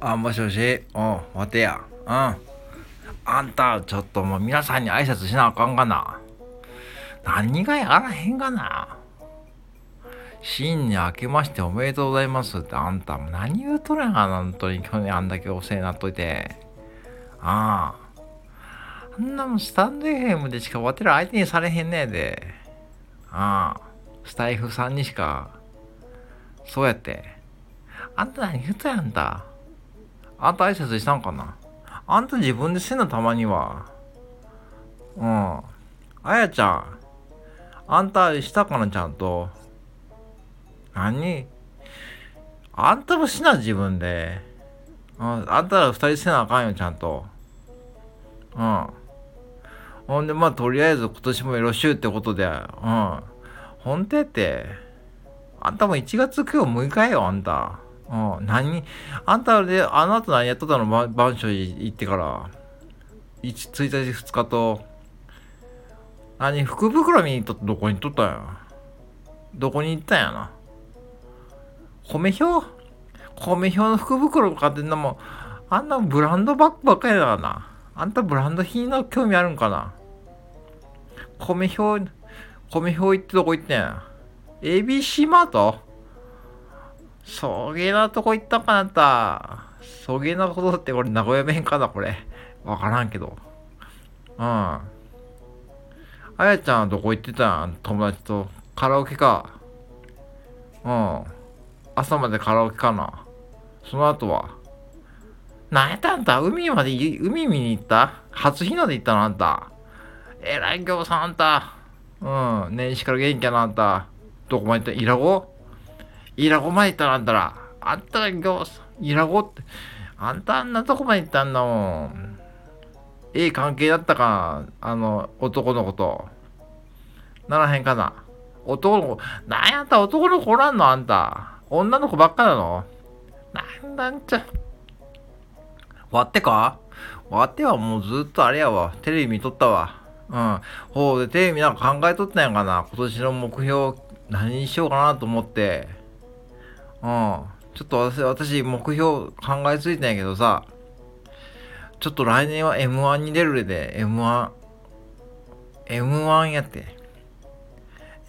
あ、もしもし、うん、待てや。うん。あんた、ちょっともう皆さんに挨拶しなあかんがな。何がやらへんがな。新年明けましておめでとうございますってあんた何言うとるんやん、本当に去年あんだけお世話になっといて。ああ。あんなもんスタンド FM でしかわてら相手にされへんねえで。ああ。スタイフさんにしか。そうやって。あんた何言うとやんた。あんた挨拶したんかな？あんた自分でせんのたまには。うん。あやちゃん。あんたしたかなちゃんと？何？あんたもしな自分で。うん。あんたら二人せなあかんよちゃんと。うん。ほんでまあとりあえず今年もよろしゅうってことで。うん。ほんとやって。あんたも1月今日6日よあんた。うん、何あんたで、あの後何やっとったの？番所行ってから。1, 1日2日と。何福袋見に行っとってどこに行っとったんや？どこに行ったんやな？米表？米表の福袋買ってんのも、あんなブランドバッグばっかりだからな。あんたブランド品の興味あるんかな？米表、米表行ってどこ行ってん？や。ABC マート？そげなとこ行ったかなったそげなことってこれ名古屋弁かなこれ。わからんけど。うん。あやちゃんはどこ行ってたん？友達と。カラオケか。うん。朝までカラオケかな。その後は。なんやったんた海まで、海見に行った？初日の出行ったのあんた。えらい行さんあんた。うん。年始から元気やなあんた。どこまで行った？イラゴ？イラゴまで行ったらあんたら。あんたら今日、イラゴ？って、あんたあんなとこまで行ったんだもん。ええ関係だったか、あの、男の子と。ならへんかな。男の子、なんやった男の子おらんの？あんた。女の子ばっかなの？なんだんちゃ。わってか？わってはもうずっとあれやわ。テレビ見とったわ。うん。ほうで、テレビなんか考えとったんやかな。今年の目標、何にしようかなと思って。うん。ちょっと私、私、目標考えついてんやけどさ、ちょっと来年は M1 に出るで、M1。M1 やって。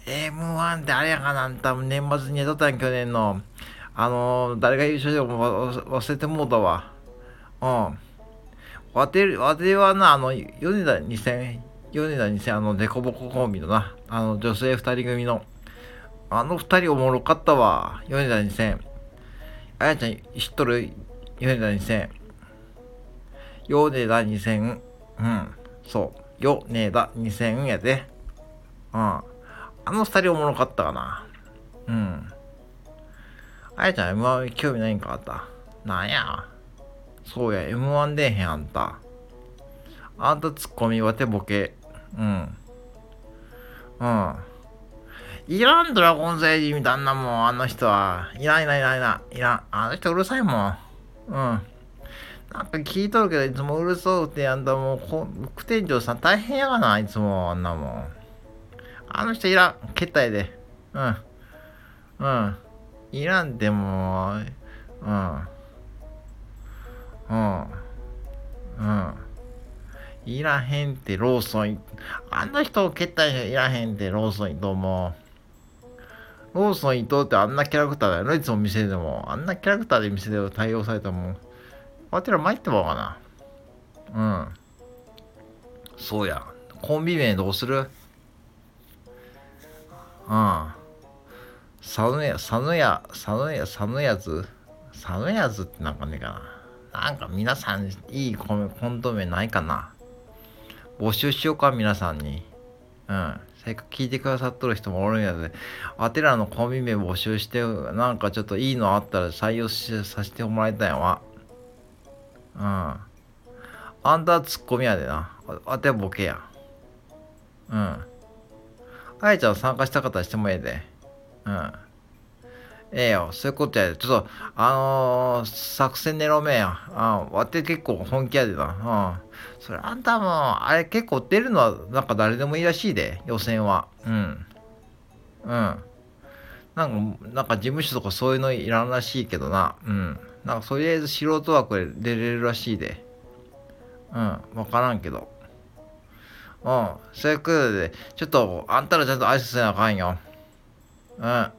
M1 ってあれやかな、多分年末にやっとったん去年の。あのー、誰が優勝しても忘れてもうたわ。うん。わて、わてはな、あの、米田2000、米田2000、あの、デコボココンビのな、あの、女性二人組の、あの二人おもろかったわ。米田2000。あやちゃん知っとる？米田2000。米田2000。うん。そう。米田2000やで。うん。あの二人おもろかったかな。うん。あやちゃん M1 興味ないんかあった？なんや。そうや、M1 出えへんあんた。あんたツッコミは手ボケ。うん。うん。いらんドラゴン星人みたいなもん、あの人は。いらんいらんいらんいらん。いらん。あの人うるさいもん。うん。なんか聞いとるけど、いつもうるそうってやんだもう、副店長さん大変やがな、いつもあんなもん。あの人いらん。けったいで。うん。うん。いらんでもうん。うん。うん。いらへんってローソン。あんな人けったいいらへんってローソン伊藤も。ローソン伊藤ってあんなキャラクターだよね。いつも店でも。あんなキャラクターで店で対応されたもん。わてら参ってばうかな。うん。そうや。コンビ名どうする？うん。佐野や、佐野や、佐野や、佐野やつ佐野やつってなんかねえかな。なんか皆さんいいコント名ないかな。募集しようか、皆さんに。うん。せっかく聞いてくださっとる人もおるんやで、あてらのコンビ名募集して、なんかちょっといいのあったら採用しさせてもらいたいわ。うん。あんたはツッコミやでな。あてはボケや。うん。あやちゃん参加した方してもええで。うん。ええよ。そういうことやで。ちょっと、あのー、作戦練ろうめや。うん。わて結構本気やでな。うん。それあんたも、あれ結構出るのはなんか誰でもいいらしいで、予選は。うん。うん。なんか、なんか事務所とかそういうのいらんらしいけどな。うん。なんかとりあえず素人枠で出れるらしいで。うん、わからんけど。うん、そういうことで、ちょっと、あんたらちゃんと挨拶せなあかんよ。うん。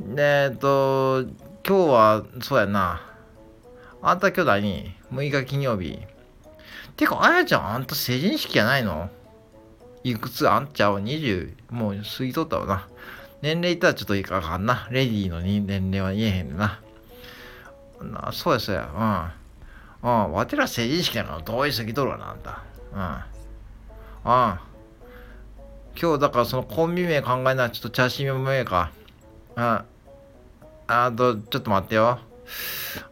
で、えっと、今日は、そうやな。あんた今日何 ?6 日金曜日。てか、あやちゃん、あんた成人式やないの？いくつ？あんちゃう ?20、もう過ぎとったわな。年齢いったらちょっといいかあかんな。レディーの年齢は言えへんでな。なそうやそうや。うん。うん。わてら成人式やから遠い過ぎとるわな、あんた。うん。うん。今日だからそのコンビ名考えならちょっと茶しみもええか。うん。あと、ちょっと待ってよ。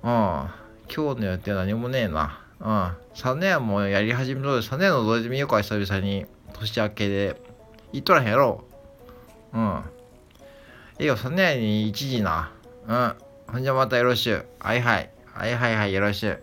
うん。今日の予定何もねえな。うん。サネアもやり始めとる。サネアのどうでもいいよか、久々に。年明けで。言っとらへんやろ。うん。いいよ、サネアに1時な。うん。ほんじゃまたよろしゅう。はいはい。はいはいはい、よろしゅう。